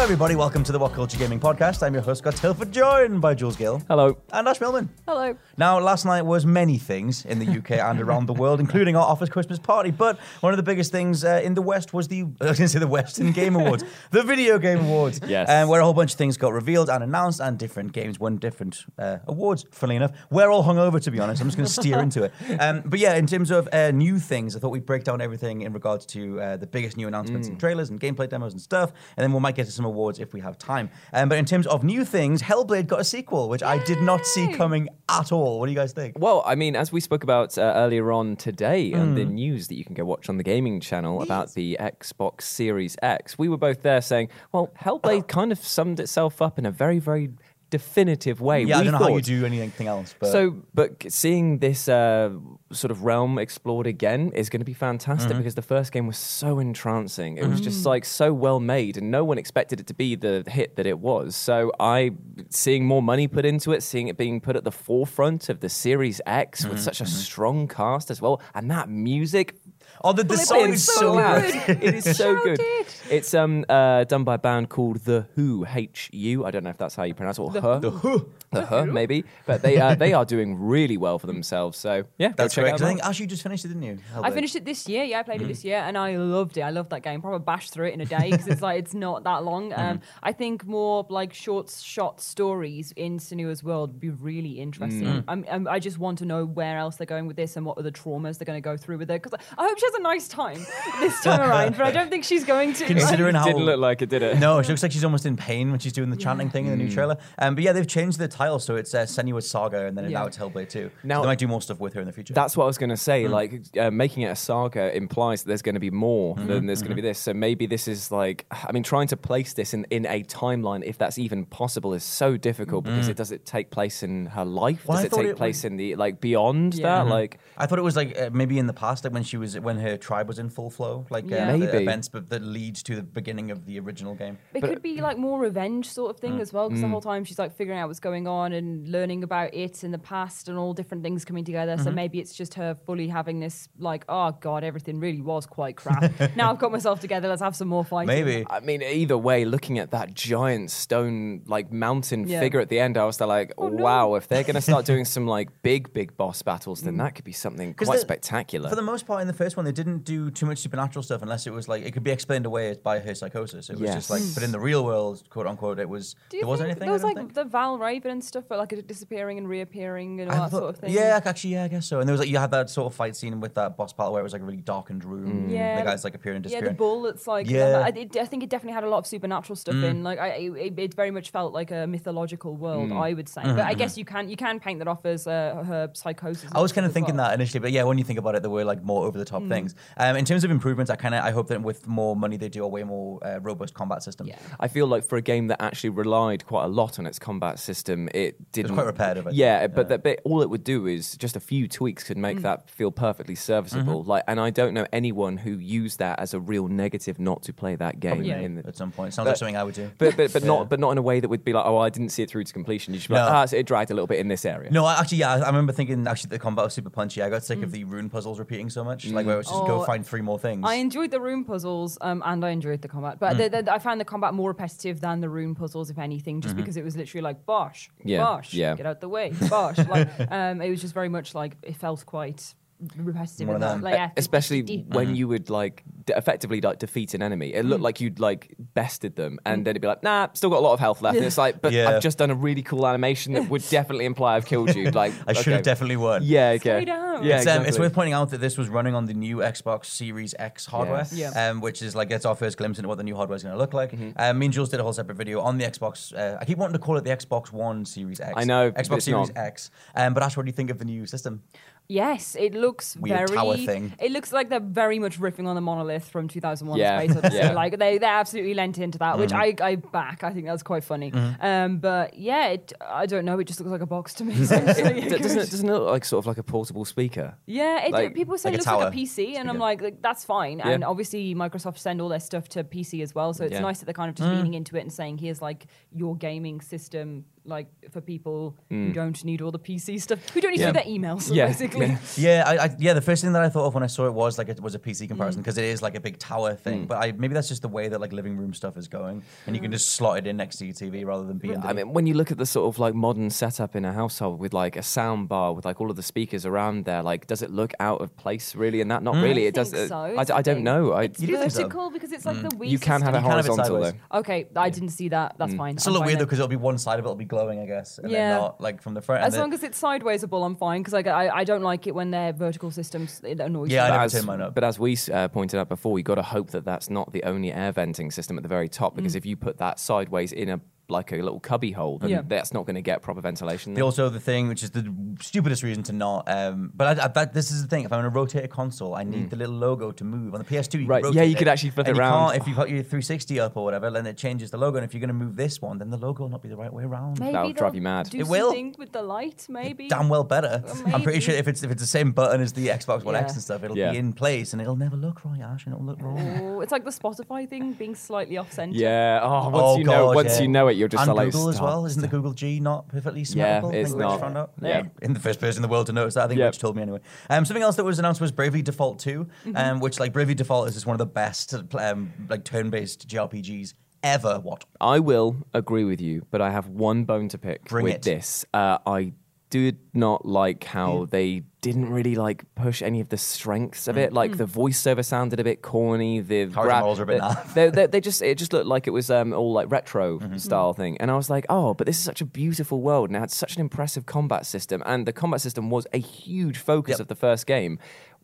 Hello, everybody. Welcome to the What Culture Gaming Podcast. I'm your host, Scott Tilford, joined by Jules Gill. Hello. And Ash Millman. Hello. Now, last night was many things in the UK and around the world, including our office Christmas party. But one of the biggest things uh, in the West was the I was going to say the Western Game Awards, the Video Game Awards. Yes. um, where a whole bunch of things got revealed and announced, and different games won different uh, awards. Funnily enough, we're all hungover to be honest. I'm just going to steer into it. Um, but yeah, in terms of uh, new things, I thought we'd break down everything in regards to uh, the biggest new announcements and trailers and gameplay demos and stuff, and then we might get to some awards if we have time. Um, but in terms of new things, Hellblade got a sequel, which I did not see coming at all. What do you guys think? Well, I mean, as we spoke about uh, earlier on today on Hmm. the news that you can go watch on the gaming channel about the Xbox Series X, we were both there saying, well, Hellblade kind of summed itself up in a very, very definitive way. Yeah, I don't know how you do anything else. But So, but seeing this uh, sort of realm explored again is going to be fantastic Mm-hmm. because the first game was so entrancing. It was just like so well made, and no one expected it to be the hit that it was. So, I seeing more money put into it, seeing it being put at the forefront of the Series X Mm-hmm, with such a strong cast as well, and that music. Oh, the, the song is so good. it is so good. It. It's um uh, done by a band called The Who H U. I don't know if that's how you pronounce it or her. The Who. The Who, maybe. But they uh, they are doing really well for themselves. So yeah, go That's check great. out. I think Ash, you just finished it, didn't you? I Hellblade. finished it this year. Yeah, I Mm-hmm. played it this year, and I loved it. I loved that game. Probably bashed through it in a day because it's like it's not that long. Mm-hmm. Um, I think more like short, shot stories in Senua's world would be really interesting. Mm. I'm, I'm, I just want to know where else they're going with this and what other traumas they're going to go through with it. Because I hope she has a nice time this time around, but I don't think she's going to. Considering how Didn't look like it, did it? No, she looks like she's almost in pain when she's doing the chanting thing in the Mm. new trailer. Um, but yeah, they've changed the title, so it's uh, Senua's Saga, and then Yeah. now it's Hellblade 2. Now- so they might do more stuff with her in the future. That's what I was going to say. Mm. Like, uh, making it a saga implies that there's going to be more Mm-hmm, than there's going to be this. So maybe this is like, I mean, trying to place this in, in a timeline, if that's even possible, is so difficult because it does it take place in her life? Mm. Well, I does it thought take it place would- in the like beyond Yeah. that? Mhm. Like, I thought it was like uh, maybe in the past, like when she was when her tribe was in full flow, like Yeah. uh, the events, but that leads to the beginning of the original game. It could be like more revenge sort of thing Mm. as well, because the whole time she's like figuring out what's going on and learning about it in the past and all different things coming together. Mm-hmm. So maybe it's just her fully having this like, oh god, everything really was quite crap. now I've got myself together. Let's have some more fighting. Maybe. I mean, either way, looking at that giant stone like mountain Yeah. figure at the end, I was like, Oh, no. wow, if they're going to start doing some like big, big boss battles, Mm. then that could be something quite the- spectacular. For the most part, in the first one, they didn't do too much supernatural stuff unless it was like it could be explained away by her psychosis. It was Yes. just like, but in the real world, quote unquote, it was Do you there wasn't think anything. there was I don't like think. the Valravn and stuff, but like it disappearing and reappearing and all I that thought- sort of thing? Yeah, actually, yeah, I guess so. And there was like you had that sort of fight scene with that boss battle where it was like a really darkened room. Yeah. the guys like appearing and Yeah, disappearing. the bull. It's like Yeah. I, it, I think it definitely had a lot of supernatural stuff Mm. in. Like I, it, it very much felt like a mythological world. I would say, Mm-hmm, but I guess you can you can paint that off as uh, her psychosis. and I was kind of as thinking well. that initially, but yeah, when you think about it, there were like more over the top things. Um, in terms of improvements, I kind of I hope that with more money they do a way more uh, robust combat system. Yeah. I feel like for a game that actually relied quite a lot on its combat system, it didn't. quite repetitive, think. Yeah, but That, but all it would do is just a few tweaks could make that feel perfectly serviceable. Mm-hmm. Like, and I don't know anyone who used that as a real negative not to play that game. Yeah. in the, At some point, sounds like something I would do. but but, but Yeah. not but not in a way that would be like, oh, I didn't see it through to completion. You should be like, No. ah, so it dragged a little bit in this area. No, I- actually, yeah, I I remember thinking actually the combat was super punchy. I got sick of the rune puzzles repeating so much. Like where it was just go Oh, find three more things. I enjoyed the rune puzzles, um, and I enjoyed the combat. But Mm. the, the, I found the combat more repetitive than the rune puzzles, if anything, just because it was literally like Bosh, Yeah, Bosh, yeah. get out the way, Bosh. like, um, it was just very much like it felt quite repetitive. One in of that. them. Like, yeah, especially deep. when you would like d- effectively like defeat an enemy. It looked like you'd like bested them, and then it'd be like, nah, still got a lot of health left. And it's like, but Yeah. I've just done a really cool animation that would definitely imply I've killed you. Like I should have okay. definitely won. Yeah, okay. Slow down. Yeah, it's, um, it's worth pointing out that this was running on the new Xbox Series X hardware, Yes. Yeah. um, which is like it's our first glimpse into what the new hardware is going to look like. Mm-hmm. Um, me and Jules did a whole separate video on the Xbox. Uh, I keep wanting to call it the Xbox One Series X. I know, Xbox Series not. X. Um, but Ash, what do you think of the new system? Yes, it looks Weird very. tower thing. It looks like they're very much riffing on the monolith from 2001: Yeah, Space Odyssey. yeah. Like they, they absolutely lent into that, which I, Mm-hmm. I back. I think that's quite funny. Um, but yeah, it, I don't know. It just looks like a box to me. So, so, yeah, D- good. doesn't it doesn't it look like sort of like a portable speaker? Yeah, it, Like- people say like it looks like a PC, and I'm like, like, that's fine. Yeah. And obviously, Microsoft send all their stuff to PC as well, so it's Yeah. nice that they're kind of just leaning into it and saying, here's like your gaming system, like for people who don't need all the PC stuff, who don't need Yeah. to do their emails, Yeah, basically. yeah. Yeah, I, I, yeah. The first thing that I thought of when I saw it was like it was a PC Mm. comparison because it is like a big tower thing. But I, maybe that's just the way that like living room stuff is going, and you can just slot it in next to your TV rather than be. Mm. I mean, when you look at the sort of like modern setup in a household with like a sound bar with like all of the speakers around there, like does it look out of place really? And that not really. It does. think uh, so. I, It's d- I the don't know. It's You do think so? vertical because it's like the Wii you can have it system. can have it horizontal sideways. though. Okay, I didn't see that. That's fine. it's a I'm little fine weird though because it'll be one side of it will be glowing, I guess, and Yeah. then not like from the front. As long as it's sideways sidewaysable, I'm fine because like, I, I don't like it when they're vertical systems. It annoys Yeah, I me. never as, turn mine up. but as we uh, pointed out before, you got to hope that that's not the only air venting system at the very top, Mm. because if you put that sideways in a like a little cubby hole, then Yeah. that's not going to get proper ventilation. The also the thing, which is the stupidest reason to not. Um, but I, I, that, this is the thing. If I'm going to rotate a console, I need the little logo to move. On the PS2, you Mm. Right, Can yeah, rotate you could it, actually flip it around. Can't, if you put your 360 up or whatever, then it changes the logo. And if you're going to move this one, then the logo will not be the right way around. Maybe That'll drive you mad. Do It will. something with the light, maybe. Damn well better. Well, I'm pretty sure if it's if it's the same button as the Xbox One X and stuff, it'll Yeah. be in place and it'll never look right, Ash, and it'll look wrong. Oh, it's like the Spotify thing being slightly off center. yeah. Oh, once Oh, you know, once yeah. you know it, you're just and like Google as well. Isn't the. Google G not perfectly Yeah, it's I think Rich not. found out. Yeah. in the first person in the world to notice that. I think Yep. Rich told me anyway. Um, something else that was announced was Bravely Default 2, Mm-hmm. um, which like Bravely Default is just one of the best um, like turn-based JRPGs ever. What? I will agree with you, but I have one bone to pick Bring with it. this. Uh, I did not like how they didn't really like push any of the strengths of it. Like the voiceover sounded a bit corny. The Character gra- models are a bit they- naff. they, they, they just it just looked like it was um, all like retro Mm-hmm. style thing. And I was like, oh, but this is such a beautiful world and it had such an impressive combat system. And the combat system was a huge focus Yep. of the first game.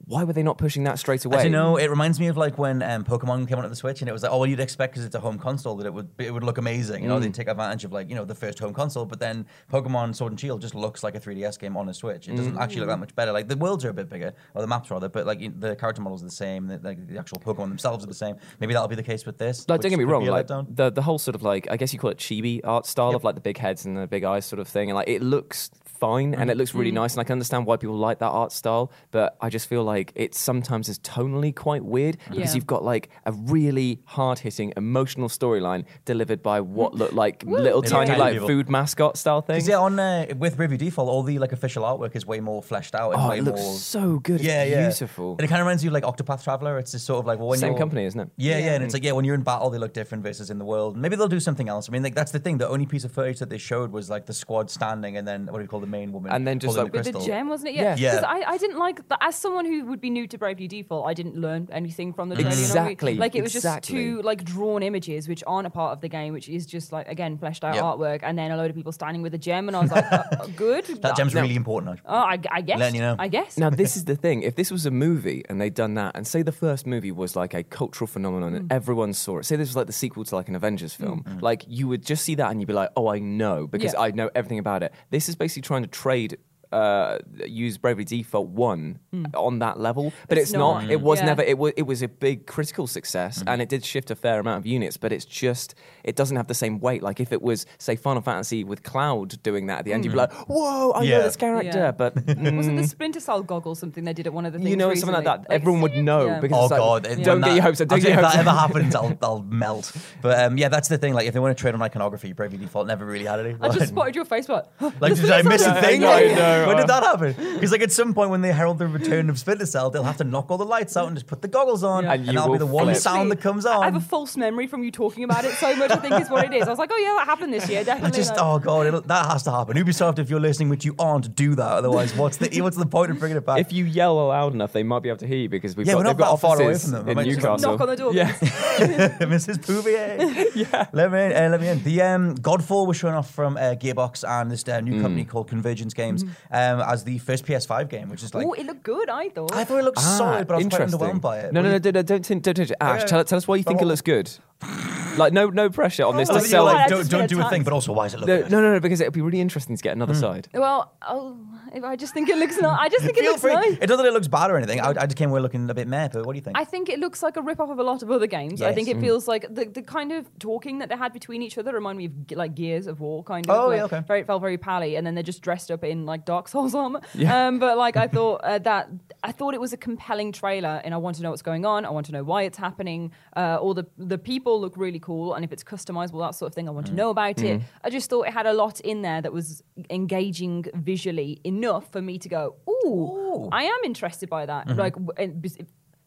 Why were they not pushing that straight away? As you know, it reminds me of like when um, Pokemon came out on the Switch, and it was like, oh, well, you'd expect because it's a home console that it would it would look amazing. You know, Mm. they'd take advantage of like you know the first home console, but then Pokemon Sword and Shield just looks like a 3DS game on a Switch. It Mm. doesn't actually look that much better. Like the worlds are a bit bigger, or the maps rather, but like you- the character models are the same. The, like the actual Pokemon themselves are the same. Maybe that'll be the case with this. Like, don't get me wrong. Like the the whole sort of like I guess you call it chibi art style of like the big heads and the big eyes sort of thing, and like it looks fine and it looks really nice, and I can understand why people like that art style. But I just feel like it sometimes is tonally quite weird because Yeah. you've got like a really hard hitting emotional storyline delivered by what look like little tiny tiny like people. food mascot style thing. 'Cause, yeah, on uh, with Bravely Default, all the like official artwork is way more fleshed out. And Oh, way it looks more... so good. Yeah, it's yeah. beautiful. And it kind of reminds you of like Octopath Traveler. It's just sort of like well, when Same you're- company, isn't it? Yeah, yeah, and it's like yeah, when you're in battle, they look different versus in the world. Maybe they'll do something else. I mean, like that's the thing. The only piece of footage that they showed was like the squad standing, and then what do you call the main woman? And then just, holding like, With the crystal. gem, wasn't it? Yeah. Yeah. Yeah. Because I, I didn't like that. As someone who would be new to Bravely Default, I didn't learn anything from the trailer. you know what I mean? Exactly, Like it was exactly. just two like drawn images, which aren't a part of the game, which is just like again fleshed out Yep. artwork, and then a load of people standing with a gem, and I was like, uh, good. That gem's really important. Oh, I, I guess. Letting you know. I guess. Now, this is the thing. If this was a movie and they'd done that, and say the first movie was like a cultural phenomenon and mm. everyone saw it, say this was like the sequel to like an Avengers mm. film, mm. like you would just see that and you'd be like, oh, I know, because Yeah. I know everything about it. This is basically trying to trade. Uh, use Bravely Default one on that level, but it's, It's not. not. It was Yeah. never. It was. It was a big critical success, and it did shift a fair amount of units. But it's just. It doesn't have the same weight. Like if it was, say, Final Fantasy with Cloud doing that at the end, you'd be like, "Whoa, I know this character." Yeah. But Wasn't the Splinter Cell goggles something they did at one of the things? you know, something like recently? that. Everyone would know yeah. because Oh it's like, god! don't when get your hopes up. Don't get you, your if hopes that ever happens, I'll, I'll melt. But um, yeah, that's the thing. Like if they want to trade on iconography, Bravely Default never really had any. I just spotted your face, but like, did I miss a thing? I know, know. when did that happen? Because like at some point when they herald the return of Splinter Cell, they'll have to knock all the lights out and just put the goggles on, Yeah. and, and that'll be the one flip. sound that comes on. I have a false memory from you talking about it so much. I think is what it is. I was like, oh yeah, that happened this year, I definitely. just like- oh god, it'll, that has to happen. Ubisoft, if you're listening, which you aren't, do that. Otherwise, what's the what's the point of bringing it back? If you yell loud enough, they might be able to hear you because we've Yeah, got, we're not got far away from them. In might just Newcastle. knock on the door. Yeah. Mrs. Bouvier. yeah. Let me in. Uh, let me in. The um, Godfall was shown off from uh, Gearbox and this uh, new company called Convergence Games um, as the first PS5 game, which is like. oh, it looked good. I thought. I thought it looked solid, but I was quite Ah, interesting. underwhelmed by it. No, What no, no, don't, don't, don't, don't, don't. Ash, yeah. tell, tell us why you think it looks good. Like, no, no pressure on this. Oh, to sell like, it. I like, just don't, don't do a thing, but also, why does it look No, no, no, no, because it'd be really interesting to get another side. Well, oh, if I just think it looks nice. I just think it Feel looks free. nice. It doesn't that it looks bad or anything. I, I just came away looking a bit meh, but what do you think? I think it looks like a rip off of a lot of other games. I Yes. think Mm. it feels like the, the kind of talking that they had between each other remind me of like Gears of War kind of. Oh, like, yeah, okay. Very, it felt very pally, and then they're just dressed up in like Dark Souls armor. Yeah. Um, but like I thought uh, that I thought it was a compelling trailer, and I want to know what's going on. I want to know why it's happening. Uh, all the the people look really cool, and if it's customizable, that sort of thing, I want to Mm. know about it. I just thought it had a lot in there that was engaging visually enough for me to go, ooh, Ooh. I am interested by that. Mm-hmm. Like, w- and bes-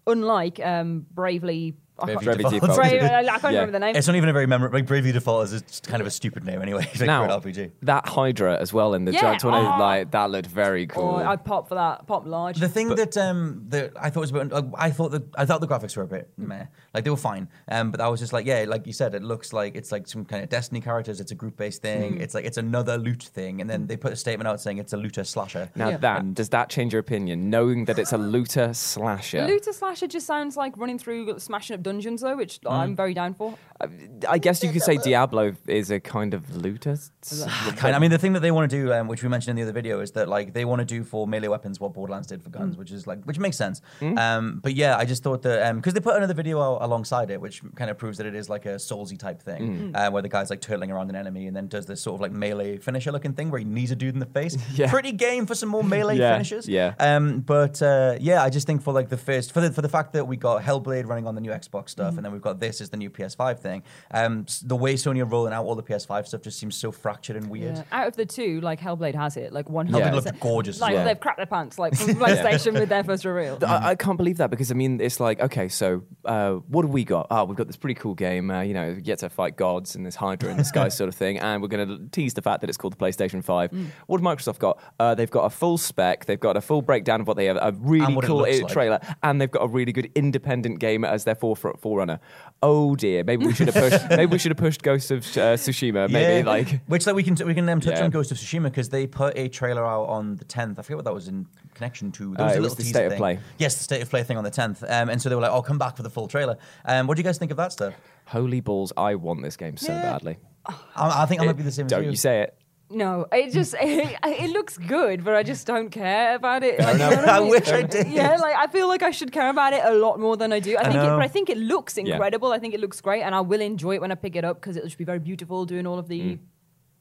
unlike um, Bravely. I can't- Bravely Bravely Default. Default. Brave, I can't Yeah. remember the name. It's not even a very memorable. Like Bravely Default is just kind of a stupid name anyway. Like Now, for an RPG. that Hydra as well in the Yeah. giant tornado, Oh. like, that looked very Oh, cool. I'd pop for that. Pop large. The thing that um that I thought was a bit, uh, I thought that I thought the graphics were a bit meh, like they were fine, um, but I was just like, yeah, like you said, it looks like it's like some kind of Destiny characters. It's a group based thing. Hmm. It's like it's another loot thing, and then they put a statement out saying it's a looter slasher. now, Yeah. that, does that change your opinion, knowing that it's a looter slasher? Looter slasher just sounds like running through smashing up dungeons though, which Mm. I'm very down for. I guess you could say Diablo is a kind of looter. Kind I mean, the thing that they want to do, um, which we mentioned in the other video, is that like they want to do for melee weapons what Borderlands did for Mm. guns, which is like which makes sense. Um, but yeah, I just thought that because they put another video alongside it, which kind of proves that it is like a Soulsy type thing, uh, where the guy's like turtling around an enemy and then does this sort of like melee finisher looking thing where he knees a dude in the face. Yeah. Pretty game for some more melee Yeah, finishes. yeah. Um, but uh, yeah, I just think for like the first for the for the fact that we got Hellblade running on the new Xbox stuff, and then we've got this as the new PS5 thing. Um, the way Sony are rolling out all the PS5 stuff just seems so fractured and weird. Yeah. Out of the two, like Hellblade has it, like one. Hellblade looked gorgeous as Like well. they've crapped their pants, like from PlayStation with their first reveal. I, I can't believe that because I mean it's like okay, so uh, what have we got? Ah, we've got this pretty cool game. Uh, you know, you get to fight gods and this Hydra in the sky sort of thing, and we're going to tease the fact that it's called the PlayStation Five. Mm. What have Microsoft got? Uh, they've got a full spec. They've got a full breakdown of what they have. A really And what it cool looks like. trailer, and they've got a really good independent game as their forefront forerunner. Oh dear, maybe we should have pushed. maybe we should have pushed Ghost of uh, Tsushima. Maybe like. which like we can we can um, touch Yeah. on Ghost of Tsushima because they put a trailer out on the 10th. I forget what that was in connection to. There Uh, was a it was little the teaser State of thing. Play. Yes, the state of play thing on the 10th. Um, and so they were like, "Oh, come back for the full trailer." Um, what do you guys think of that stuff? Holy balls! I want this game so Yeah. badly. I, I think I might be the same as Don't you. you say it? No, it just it, it looks good, but I just don't care about it. Like, you know I mean? wish I did. Yeah, like I feel like I should care about it a lot more than I do. I, think, it, but I think it looks Yeah. incredible. I think it looks great, and I will enjoy it when I pick it up because it'll just be very beautiful, doing all of the. Mm.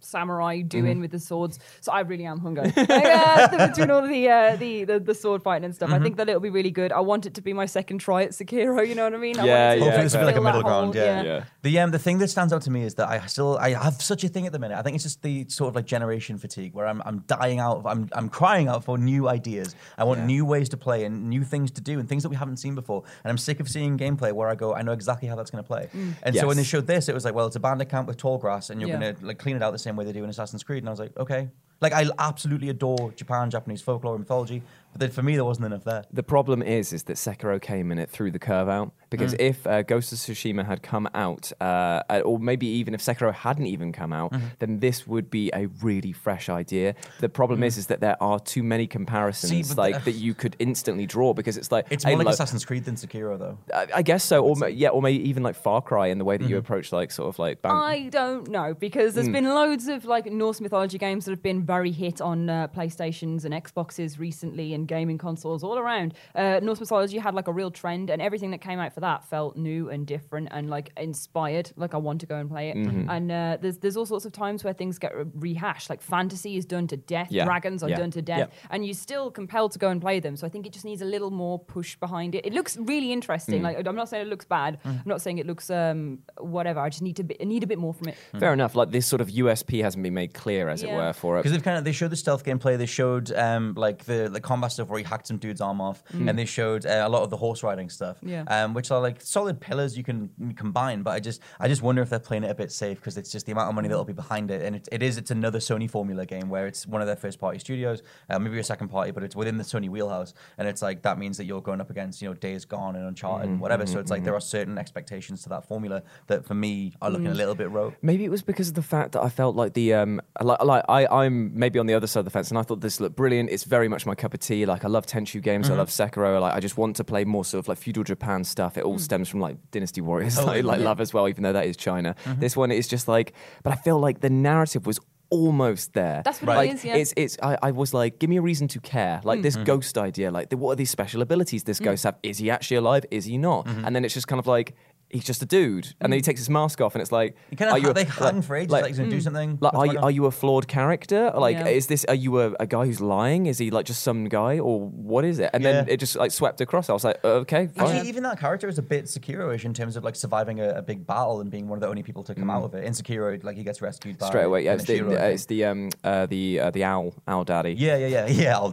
Samurai doing with the swords, so I really am hungry. like, uh, between all of the, uh, the the the sword fighting and stuff, I think that it'll be really good. I want it to be my second try at Sekiro. You know what I mean? I want Yeah, yeah. Hopefully this will be like a middle ground. hole, Yeah. Yeah. The um the thing that stands out to me is that I still I have such a thing at the minute. I think it's just the sort of like generation fatigue where I'm I'm dying out. I'm I'm crying out for new ideas. I want Yeah. new ways to play and new things to do and things that we haven't seen before. And I'm sick of seeing gameplay where I go I know exactly how that's going to play. And so when they showed this, it was like well it's a bandit camp with tall grass and you're Yeah. going to like clean it out the same way they do in Assassin's Creed. And I was like okay. Like I absolutely adore Japan, Japanese folklore and mythology, but then for me there wasn't enough there. The problem is, is that Sekiro came in it threw the curve out because Mm. if uh, Ghost of Tsushima had come out, uh, uh, or maybe even if Sekiro hadn't even come out, Mm-hmm. then this would be a really fresh idea. The problem is, is that there are too many comparisons Mm. See, like the- that you could instantly draw because it's like It's hey, more like look, Assassin's Creed than Sekiro though. I, I guess so, or ma- yeah, or maybe even like Far Cry in the way that you Mm-hmm. approach like sort of like. Bang- I don't know because there's been loads of like Norse mythology games that have been very hit on uh, PlayStations and Xboxes recently and gaming consoles all around. Uh, Norse mythology had like a real trend, and everything that came out for that felt new and different and like inspired. Like I want to go and play it. Mm-hmm. And uh, there's there's all sorts of times where things get re- rehashed. Like fantasy is done to death, Yeah. dragons are Yeah. done to death, and you're still compelled to go and play them. So I think it just needs a little more push behind it. It looks really Mm. interesting. Like I'm not saying it looks bad. I'm not saying it looks um whatever. I just need to be, I need a bit more from it. Fair enough. Like this sort of USP hasn't been made clear, as it were, for it. Because they've kind of they showed the stealth gameplay. They showed um, like the the combat stuff where he hacked some dude's arm off, and they showed uh, a lot of the horse riding stuff. Yeah. Um, which are like solid pillars you can combine. But I just I just wonder if they're playing it a bit safe because it's just the amount of money that'll be behind it, and it, it is it's another Sony formula game where it's one of their first party studios, uh, maybe a second party, but it's within the Sony wheelhouse, and it's like that means that you're going up against you know Days Gone and Uncharted and whatever. So it's like there are certain expectations to that formula that for me are looking a little bit rogue. Maybe it was because of the fact that I felt like the um like, like I I'm maybe on the other side of the fence and I thought this looked brilliant. It's very much my cup of tea. Like I love Tenchu games. I mm-hmm. love Sekiro. Like I just want to play more sort of like feudal Japan stuff. It all mm. stems from like Dynasty Warriors. Oh, like, like love as well, even though that is China. Mm-hmm. This one is just like, but I feel like the narrative was almost there. That's what it like, yeah. It's it's I, I was like, give me a reason to care. Like this mm-hmm. ghost idea. Like what are these special abilities this mm. ghost have? Is he actually alive? Is he not? And then it's just kind of like. He's just a dude, and then he takes his mask off, and it's like, You kind are of you a- they hang for ages, like, like do something. like, what's are going you, on? are you a flawed character? Like, Yeah. is this? Are you a, a guy who's lying? Is he like just some guy, or what is it? And then Yeah. it just like swept across. I was like, okay, fine. Actually, even that character is a bit Sekiro-ish in terms of like surviving a, a big battle and being one of the only people to come out of it. In Sekiro, like he gets rescued by Mm. straight away. Yeah, it's the, Kenshiro, I think. it's the um uh, the uh, the owl owl daddy. yeah, yeah, yeah, yeah. I'll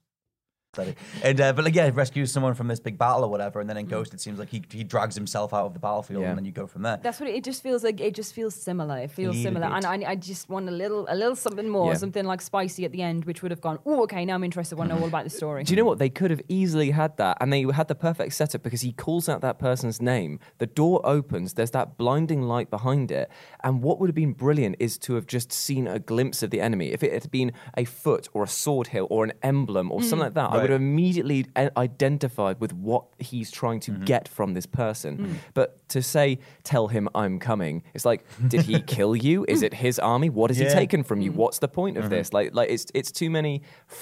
Sorry. And uh, but like yeah, he rescues someone from this big battle or whatever, and then in Ghost it seems like he, he drags himself out of the battlefield, Yeah. and then you go from there. That's what it, it just feels like. It just feels similar. It feels Little similar, bit. and I, I just want a little, a little something more, Yeah. something like spicy at the end, which would have gone. Oh, okay, now I'm interested. Want to know all about the story. Do you know what? They could have easily had that, and they had the perfect setup because he calls out that person's name. The door opens, there's that blinding light behind it. And what would have been brilliant is to have just seen a glimpse of the enemy. If it had been a foot or a sword hill or an emblem or something like that, I would have immediately i- identified with what he's trying to get from this person. But to say, tell him I'm coming, it's like, did he kill you? Is it his army? What has he Yeah. taken from you? What's the point of this? Like, like it's it's too many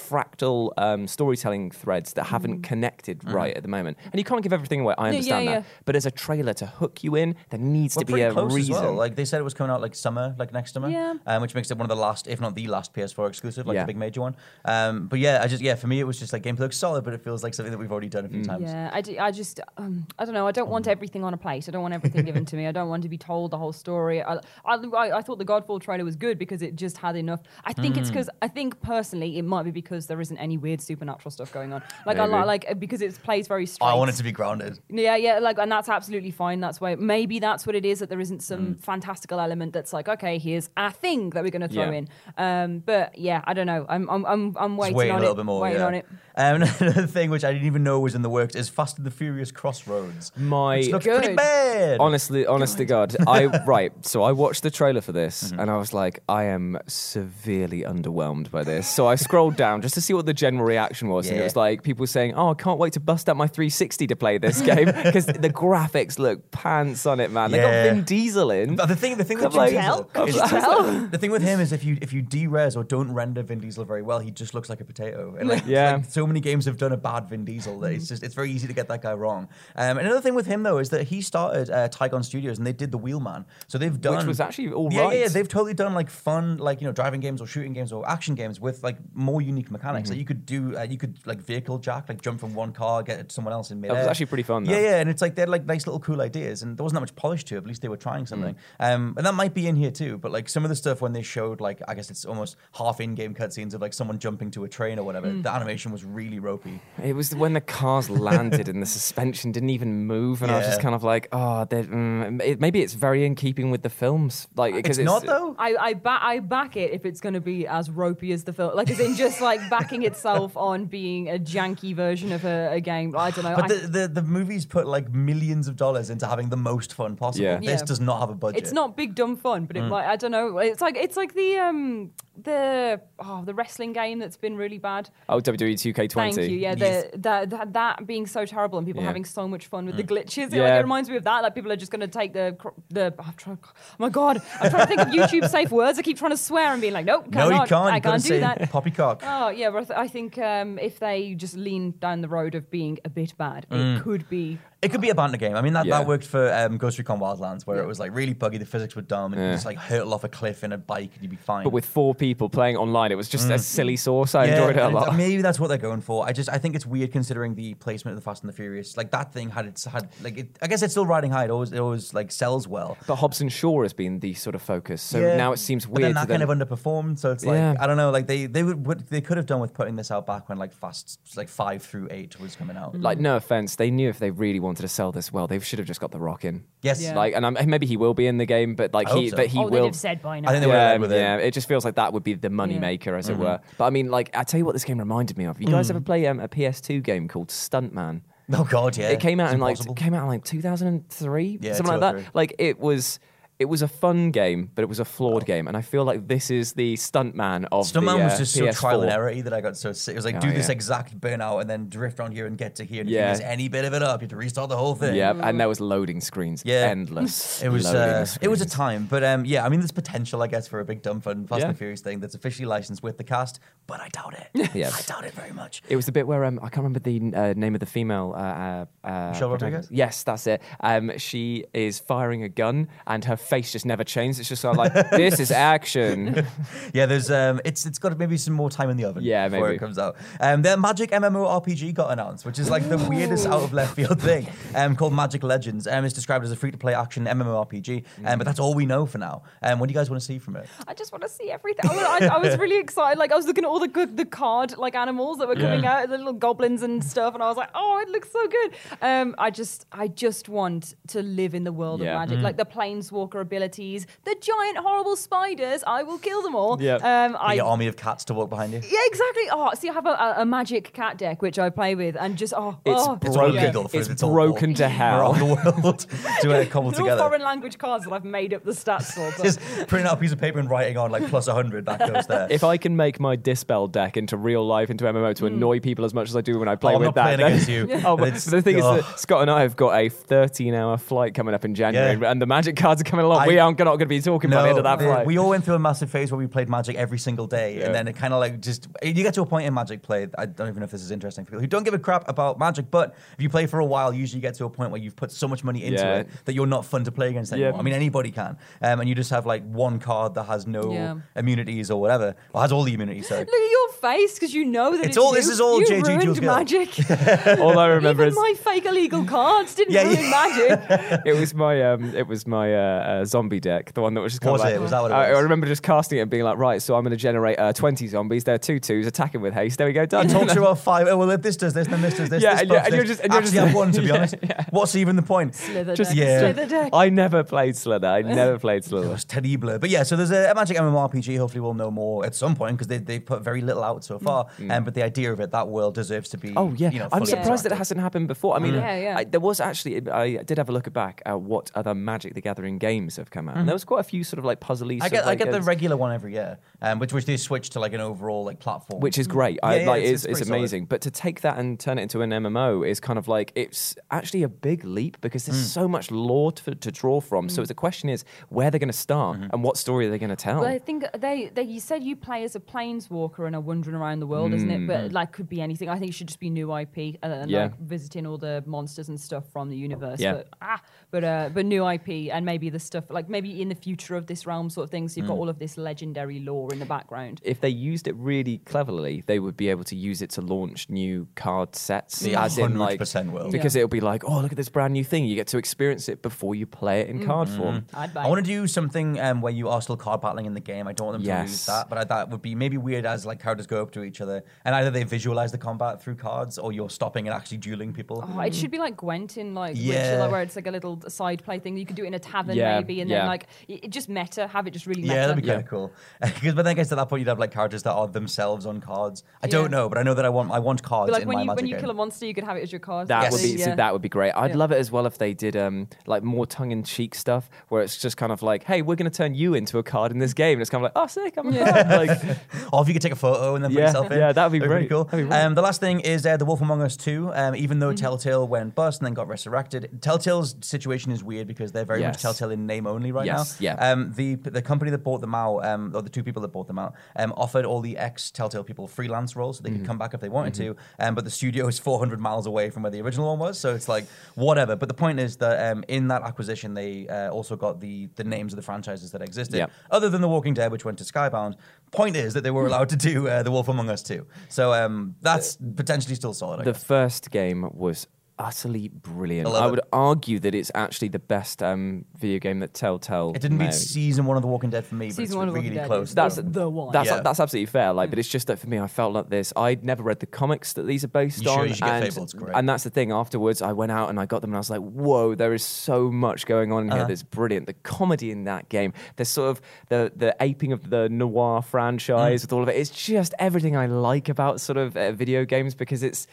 fractal um, storytelling threads that haven't connected right at the moment, and you can't give everything away. I Yeah, understand yeah, that, but as a trailer to hook you in, there needs We're to be a close reason. as well. Like they said, it was coming out like summer, like next summer, Yeah. um, which makes it one of the last, if not the last, PS4 exclusive, like Yeah. the big major one. Um, but yeah, I just yeah, for me it was just like gameplay looks solid, but it feels like something that we've already done a few times. Yeah, I, do, I just, um, I don't know. I don't want Mm. everything on a plate. I don't want everything given to me. I don't want to be told the whole story. I, I, I, I thought the Godfall trailer was good because it just had enough. I think it's Mm. because, I think personally, it might be because there isn't any weird supernatural stuff going on. Like, I like, because it plays very straight. I want it to be grounded. Yeah, yeah, like, and that's absolutely fine. That's why maybe that's what it is that there isn't some Mm. fantastical element that's like, okay, here's a thing that we're going to throw Yeah. in. Um, but yeah, I don't know. I'm, I'm, I'm, I'm Just waiting, waiting on a little it. bit more. Waiting yeah. on it. Um, another thing which I didn't even know was in the works is Fast and the Furious Crossroads. My- which looks pretty Good. bad. Honestly, honest to God, I right. So I watched the trailer for this, Mm-hmm. and I was like, I am severely underwhelmed by this. So I scrolled down just to see what the general reaction was, and it was like people saying, "Oh, I can't wait to bust out my 360 to play this game because the graphics look pants on it, man. They got Vin Diesel in." But the thing, the thing with Come Vin. Diesel, Tell. is, the thing with him is if you if you de-res or don't render Vin Diesel very well, he just looks like a potato. And like, Yeah. like, so many games have done a bad Vin Diesel that it's just it's very easy to get that guy wrong. Um, and another thing with him though is that he started uh, Tigon Studios and they did the Wheelman, so they've done which was actually all yeah, yeah, yeah, they've totally done like fun like you know driving games or shooting games or action games with like more unique mechanics. Mm-hmm. Like you could do uh, you could like vehicle jack, like jump from one car, get to someone else in mid. was actually pretty fun, Yeah, though. yeah, and it's like they're like nice little cool ideas, and there wasn't that much polish to it. At least they were trying something, um, and that might be in here too. But like some of the stuff when they showed like I guess it's almost half in-game cutscenes of like someone jumping to a train or whatever. The animation was really ropey. It was when the cars landed and the suspension didn't even move, and I was just kind of like, "Oh, mm, it, maybe it's very in keeping with the films." Like, It's, because not though. I I, ba- I back it if it's going to be as ropey as the film, like as in just like backing itself on being a janky version of a, a game. I don't know. But I- the, the the movies put like millions of dollars into having the most fun possible. Yeah. This Yeah. does not have a budget. it's not big dumb fun, but it Mm. might. I don't know. It's like it's like the um the oh the wrestling game that's been really bad. oh, WWE 2K20. Thank you. Yeah, Yes. the, that that that being so terrible and people Yeah. having so much fun with the glitches. It, like, Yeah. it reminds me of that. Like people are just going to take the the. I'm trying, oh my god, I'm trying to think of YouTube safe words. I keep trying to swear and being like, nope, No, you can't. I can't do say that. Poppycock. Oh yeah, but I, th- I think um, if they just lean down the road of being a bit bad, Mm. it could be. It could be a banter game. I mean, that, Yeah. that worked for um, Ghost Recon Wildlands, where it was like really buggy. The physics were dumb, and you just like hurtle off a cliff in a bike, and you'd be fine. But with four people playing online, it was just a silly source. I Mm. Yeah, enjoyed it a lot. Maybe that's what they're going for. I just I think it's weird considering the placement of the Fast and the Furious. Like that thing had its had like it, I guess it's still riding high. It always it always like sells well. But Hobbs and Shaw has been the sort of focus, so Yeah, now it seems weird. But then that kind then- of underperformed. So it's like Yeah. I don't know. Like they they would what they could have done with putting this out back when like Fast like five through eight was coming out. like no offense, they knew if they really wanted to sell this well, they should have just got the Rock in. yes, Yeah. Like, and um, maybe he will be in the game, but like I hope he, so. but he oh, they'd will. have said by now. I think they would have led with it. yeah, it just feels like that would be the money Yeah. maker, as Mm-hmm. it were. But I mean, like, I tell you what, this game reminded me of. You Mm. guys ever play um, a PS2 game called Stuntman? Oh god, yeah. it came out It's in like impossible. came out in like 2003 Yeah, something like that 2003. like it was it was a fun game but it was a flawed game and i feel like this is the stuntman of Stuntman the, uh, was just so PS4. trial and error that I got so sick. It was like Oh, do this yeah. exact burnout and then drift around here and get to here. And if you any bit of it up, you have to restart the whole thing. yeah and there was loading screens Yeah. endless It was uh, it was a time, but um, yeah, I mean, there's potential, I guess, for a big dumb fun Fast Yeah. and Furious thing that's officially licensed with the cast, but I doubt it. Yeah. I doubt it very much. it was the bit where um, I can't remember the uh, name of the female. Uh, uh, uh, Michelle. Rodriguez? Yes, that's it. Um, she is firing a gun, and her face just never changes. It's just sort of like this is action. Yeah, there's um, it's it's got maybe some more time in the oven. Yeah, before maybe. it comes out. Um, their Magic MMORPG got announced, which is like the weirdest out of left field thing. Um, called Magic Legends. Um, it's described as a free to play action MMORPG. Um, but that's all we know for now. Um, what do you guys want to see from it? I just want to see everything. I, was- I, I was really excited. Like I was looking at all the good, the card like animals that were coming Yeah. out, the little goblins and stuff, and I was like, oh, it looks so good. Um, I just, I just want to live in the world Yeah. of magic, like the planeswalker abilities, the giant horrible spiders. I will kill them all. Yeah. Um, I. your army of cats to walk behind you. yeah, exactly. Oh, see, I have a, a, a magic cat deck which I play with, and just oh, It's oh, broken. legal It's it's broken to hell. on the world to uh, cobble They're all together. foreign language cards that I've made up the stats for. But Just printing out a piece of paper and writing on like plus 100, that goes there. If I can make my Dispel deck into real life, into MMO, to annoy people as much as I do when I play Oh, I'm with not that, playing then- against you. oh, but the thing is oh. that Scott and I have got a 13-hour flight coming up in January, Yeah. and the Magic cards are coming along. I- we aren't not going to be talking by the end of that the- flight. we all went through a massive phase where we played Magic every single day, Yeah. and then it kind of like just you get to a point in Magic play. I don't even know if this is interesting for people who don't give a crap about Magic, but if you play for a while, usually you get to a point where you've put so much money into Yeah. it that you're not fun to play against Yeah. anymore. I mean, anybody can, um, and you just have like one card that has no Yeah. immunities or whatever, or has all the immunities. So Look at your face because you know that It's it's, all- you. this is all you JG ruined Jules magic. all I remember Even is my fake illegal cards didn't Yeah, ruin yeah. magic. it was my um, it was my uh, uh, zombie deck, the one that was just kind Was of like, it? Was that what it I, I remember just casting it and being like, right, so I'm going to generate uh, 20 zombies. There are two twos, attacking with haste. There we go, done. It talks about five. Oh well, if this does this, then this does this. Yeah, this and you're- and you're this. just- and you're actually just- have one to be Yeah, honest. yeah. What's even the point? Slither Just- deck. yeah. Slither deck. I never played Slither. I never played Slither. It's terrible. But yeah, so there's a, a Magic MMORPG. Hopefully, we'll know more at some point because they they put very little out so far. Um, but the idea of it, that world deserves to be. Mm. Oh yeah, you know, I'm surprised that it hasn't happened before. I mean, Yeah, yeah. I, there was actually I did have a look back at what other Magic the Gathering games have come out, and there was quite a few sort of like puzzly. I get of, I get the regular one every year, um, which which they switch to like an overall like platform, which is great. Yeah, I, yeah, like it's- it's, it's it's, pretty solid. amazing. But to take that and turn it into an MMO is kind of like it's actually a big leap because there's Mm. so much lore to, to draw from. So the question is where they're going to start Mm-hmm. and what story they're they going to tell. Well, I think they, they you said you play as a planeswalker and are wandering around the world, isn't it? Mm. But like could be anything. I think it should just be new IP and, and Yeah. like visiting all the monsters and stuff from the universe. Yeah. But ah, but uh, but new IP and maybe the stuff like maybe in the future of this realm sort of thing. So you've got Mm. all of this legendary lore in the background. if they used it really cleverly, they would be able to use it to launch new card sets. Yeah, as in like 100% will. because Yeah. it'll be like, oh, look at this brand new thing. You get to experience it before you play it in card Mm-hmm. form. I'd buy. I want to do something um, where you are still card battling in the game. I don't want them to lose that, but I, that would be maybe weird as like characters go up to each other and either they visualize the combat through cards or you're stopping and actually dueling people. Oh, it should be like Gwent in like Witcher, like, where it's like a little side play thing. You could do it in a tavern Yeah, maybe, and yeah. then like it, it just meta, have it just really meta. Yeah, that'd be kind of cool. Because but then I guess at that point you'd have like characters that are themselves on cards. I don't know, but I know that I want I want cards But like in when my you Magic when you game. kill a monster, you could have it as your card. That Yes. would be so that would be great. I'd Yeah. love it as well if they did um like more tongue in cheek stuff where it's just kind of like, hey, we're going to turn you into a card in this game, and it's kind of like, oh, sick, I'm a card. Like, or if you could take a photo and then put Yeah, yourself in. yeah, that'd be pretty great. cool. That'd be great. Um, the last thing is uh, The Wolf Among Us 2. Um, even Mm-hmm. though Telltale went bust and then got resurrected, Telltale's situation is weird because they're very much Telltale in name only right Yes, now. yeah. Um, the the company that bought them out, um, or the two people that bought them out, um, offered all the ex Telltale people freelance roles so they Mm-hmm. could come back if they wanted to. Um, but the studio is 400 miles away from where the original one was, so it's like whatever. But the point is that um, in that acquisition, they uh, also got the the names of the franchises that existed, Yeah. other than The Walking Dead, which went to Skybound. Point is that they were allowed to do uh, The Wolf Among Us too. So um, that's potentially still solid. I the guess. first game was utterly brilliant. I love I it. would argue that it's actually the best um, video game that Telltale. It didn't beat season one of The Walking Dead for me, but it's one really Dead close. That's the, the one. That's Yeah. that's absolutely fair. Like, but it's just that for me, I felt like this. I'd never read the comics that these are based You should, on, you should get and, Fable, great. and that's the thing. Afterwards, I went out and I got them, and I was like, "Whoa, there is so much going on in Uh-huh. here. That's brilliant. The comedy in that game, there's sort of the the aping of the noir Mm. franchise with all of it. It's just everything I like about sort of uh, video games because it's."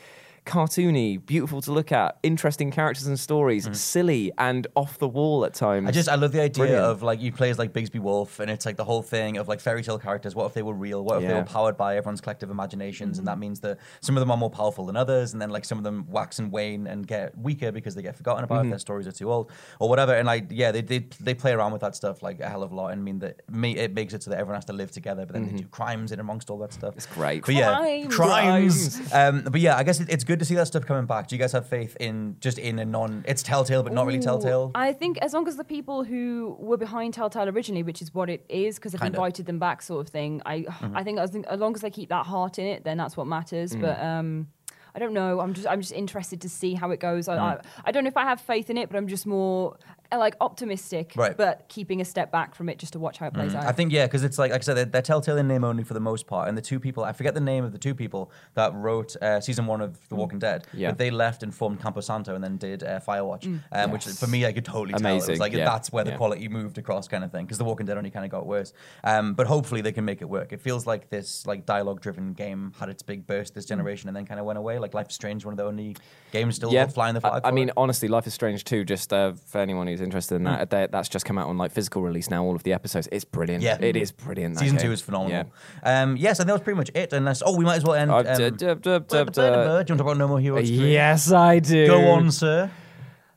Cartoony, beautiful to look at, interesting characters and stories, silly and off the wall at times. Mm. I just I love the idea Brilliant. of like you play as like Bigby Wolf, and it's like the whole thing of like fairy tale characters. What if they were real? What if they were powered by everyone's collective imaginations? And that means that some of them are more powerful than others, and then like some of them wax and wane and get weaker because they get forgotten about. if Their stories are too old or whatever. And like yeah, they they they play around with that stuff like a hell of a lot. And I mean that me it makes it so that everyone has to live together, but then they do crimes in amongst all that stuff. It's great. But yeah, Crimes. crimes. Um, but yeah, I guess it, it's good to see that stuff coming back. Do you guys have faith in just in a non? It's Telltale, but not really Telltale. I think as long as the people who were behind Telltale originally, which is what it is, because Kinda. Mm-hmm. invited them back, sort of thing. I I think as, as long as they keep that heart in it, then that's what matters. Mm. But um, I don't know. I'm just I'm just interested to see how it goes. I, Mm. I I don't know if I have faith in it, but I'm just more like optimistic, Right. but keeping a step back from it just to watch how it plays out. I think yeah, because it's like like I said, they're, they're Telltale in name only for the most part, and the two people I forget the name of the two people that wrote uh, season one of The Walking Dead, Yeah. but they left and formed Camposanto and then did uh, Firewatch, um, which for me I could totally tell it was like yeah, that's where the yeah. quality moved across kind of thing because The Walking Dead only kind of got worse, um, but hopefully they can make it work. It feels like this like dialogue driven game had its big burst this generation and then kind of went away. Like Life is Strange, one of the only games still flying the flag. I, I mean, it. honestly, Life is Strange too. Just uh, for anyone who's interested in that, that, that's just come out on like physical release now. All of the episodes, it's brilliant. Yeah. it is brilliant. Season game. two is phenomenal. Yeah. Um, yes, and that was pretty much it. Unless, oh, we might as well end. Uh, Um, d- d- d- d- do you want to talk about No More Heroes? three? Yes, I do. Go on, sir.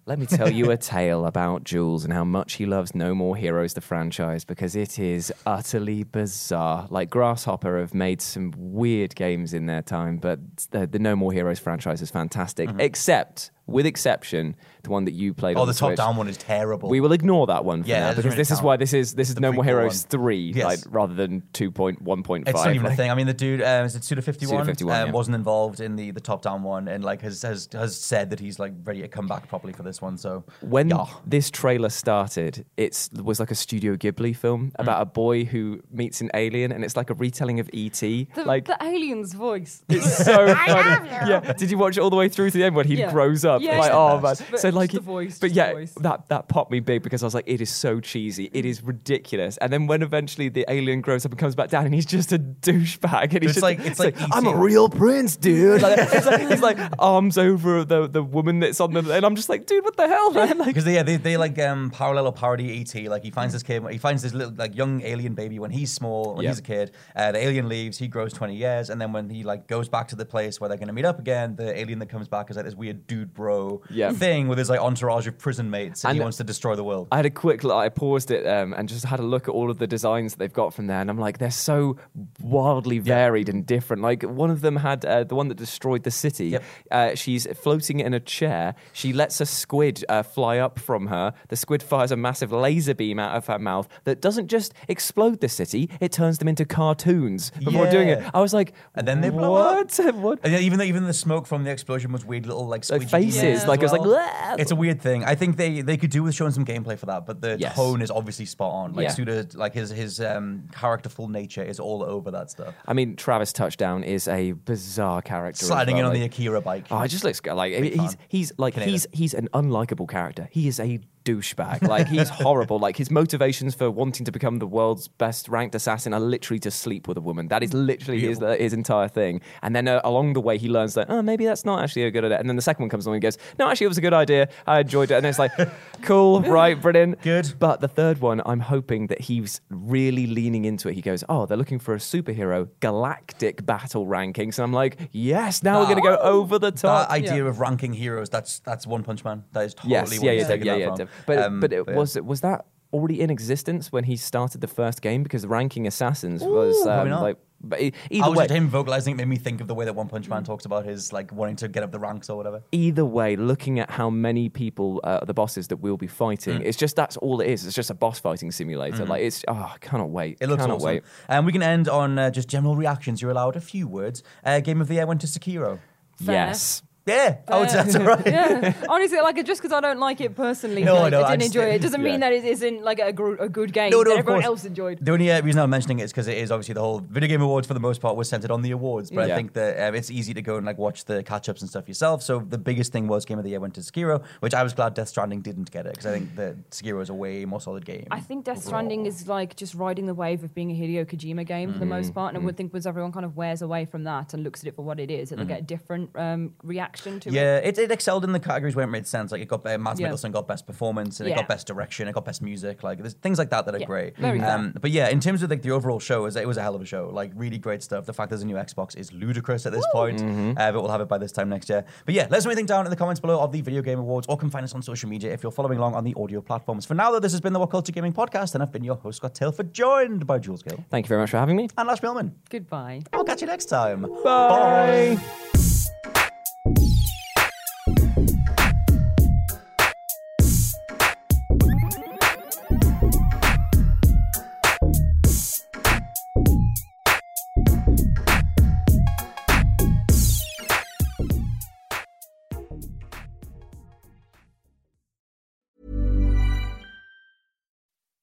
Let me tell you a tale about Jules and how much he loves No More Heroes, the franchise, because it is utterly bizarre. Like Grasshopper have made some weird games in their time, but the, the No More Heroes franchise is fantastic, except, with exception, the one that you played Oh, on the top Switch. down one is terrible. We will ignore that one for Yeah, now because really this is why this is this is The No More Heroes one. three, Yes. like rather than two point one point five. It's not even a thing. I mean, the dude um, is it Suda Fifty One? Suda51, um, yeah. wasn't involved in the, the top down one, and like has, has has said that he's like ready to come back properly for this one. So when yeah. this trailer started, it was like a Studio Ghibli film Mm. about a boy who meets an alien, and it's like a retelling of ET. The, like the alien's voice. it's so funny. Yeah, did you watch it all the way through to the end when he Yeah. grows up? Yeah. like, oh man. But So like, the voice, but yeah, voice. that that popped me big because I was like, it is so cheesy, it is ridiculous. And then when eventually the alien grows up and comes back down, and he's just a douchebag, and he's It's just like- it's like I'm a real prince, dude. Like, it's like, he's like arms over the the woman that's on the, and I'm just like, dude, what the hell, man? Like, because they, yeah, they, they like um, parallel or parody ET. Like he finds this kid, he finds this little like young alien baby when he's small, when Yep. he's a kid. Uh, the alien leaves, he grows twenty years, and then when he like goes back to the place where they're going to meet up again, the alien that comes back is like this weird dude bro Yep. thing with his like entourage of prison mates, and, he wants to destroy the world. I had a quick look, I paused it um, and just had a look at all of the designs that they've got from there. And I'm like, they're so wildly varied and different. Like, one of them had uh, the one that destroyed the city. Yep. Uh, she's floating in a chair. She lets a squid uh, fly up from her. The squid fires a massive laser beam out of her mouth that doesn't just explode the city, it turns them into cartoons before doing it. I was like, And then they blow up. what? what? And yeah, even though even the smoke from the explosion was weird little like, faces, as like, it was like, "Bleh." It's a weird thing. I think they they could do with showing some gameplay for that, but the Yes. tone is obviously spot on. Like Yeah. Suda, like his his um, characterful nature is all over that stuff. I mean, Travis Touchdown is a bizarre character. Sliding in well, on the Akira bike. Oh, it just looks like Big he's fan. he's like Can hate he's he's an unlikable character. He is a douchebag. Like he's horrible. Like his motivations for wanting to become the world's best ranked assassin are literally to sleep with a woman. That is literally his uh, his entire thing. And then uh, along the way, he learns that oh maybe that's not actually a good idea. And then the second one comes along and goes no actually it was a good idea. I enjoyed it. And it's like cool, right, brilliant, Good. But the third one, I'm hoping that he's really leaning into it. He goes oh they're looking for a superhero galactic battle rankings, and I'm like yes now we're gonna go over the top. That idea of ranking heroes, that's that's One Punch Man. That is totally Yes, what yeah, he's yeah, yeah, that yeah. From. def- But Um, but it yeah. was was that already in existence when he started the first game? Because ranking assassins was um, not. like. But e- I either was way, just him vocalizing it made me think of the way that One Punch Man talks about his like wanting to get up the ranks or whatever. either way, looking at how many people, uh, the bosses that we'll be Mm. fighting, it's just that's all it is. It's just a boss fighting simulator. Like it's oh, I cannot wait. It looks cannot awesome. wait. And we can end on uh, just general reactions. You're allowed a few words. Uh, Game of the Year went to Sekiro. Fair. Yes. Yeah, oh, it's, that's all right. yeah, honestly, like just because I don't like it personally, No, like, no, I I didn't enjoy it. It doesn't mean Yeah. that it isn't like a, gr- a good game No, no, that everyone course. else enjoyed. The only uh, reason I'm mentioning it is because it is obviously the whole video game awards for the most part was centered on the awards. But I think that um, it's easy to go and like watch the catch ups and stuff yourself. So the biggest thing was Game of the Year went to Sekiro, which I was glad Death Stranding didn't get it because I think that Sekiro is a way more solid game. I think Death Stranding is like just riding the wave of being a Hideo Kojima game for the Mm-hmm. most part, and I would think once everyone kind of wears away from that and looks at it for what it is, it'll get a different um, reaction to it. Mm-hmm. Yeah, it, it excelled in the categories where it made sense. Like it got uh, Mads Yeah. Mikkelsen got best performance and it got best direction, it got best music. Like there's things like that that are Yeah, great. very um, but yeah, in terms of like the overall show, it was, it was a hell of a show. Like really great stuff. The fact there's a new Xbox is ludicrous at this point, uh, but we'll have it by this time next year. But yeah, let us know anything down in the comments below of the Video Game Awards, or can find us on social media if you're following along on the audio platforms. For now, though, this has been the What Culture Gaming Podcast, and I've been your host Scott Tilford, joined by Jules Gill Thank you very much for having me. and Lash Millman. Goodbye. I'll catch you next time. Bye. Bye.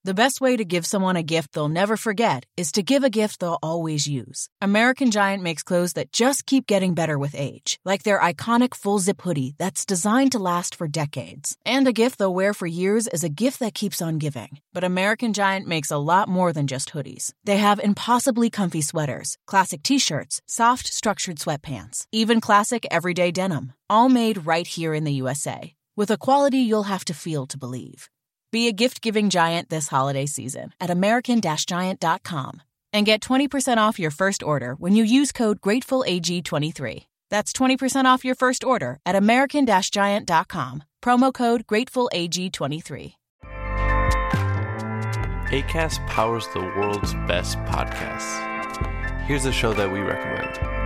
The best way to give someone a gift they'll never forget is to give a gift they'll always use. American Giant makes clothes that just keep getting better with age, like their iconic full zip hoodie that's designed to last for decades. And a gift they'll wear for years is a gift that keeps on giving. But American Giant makes a lot more than just hoodies. They have impossibly comfy sweaters, classic t shirts, soft, structured sweatpants, even classic everyday denim, all made right here in the USA, with a quality you'll have to feel to believe. Be a gift giving giant this holiday season at American Giant.com and get 20% off your first order when you use code GratefulAG23. That's 20% off your first order at American-Giant.com. Promo code GratefulAG23. ACAST powers the world's best podcasts. Here's a show that we recommend.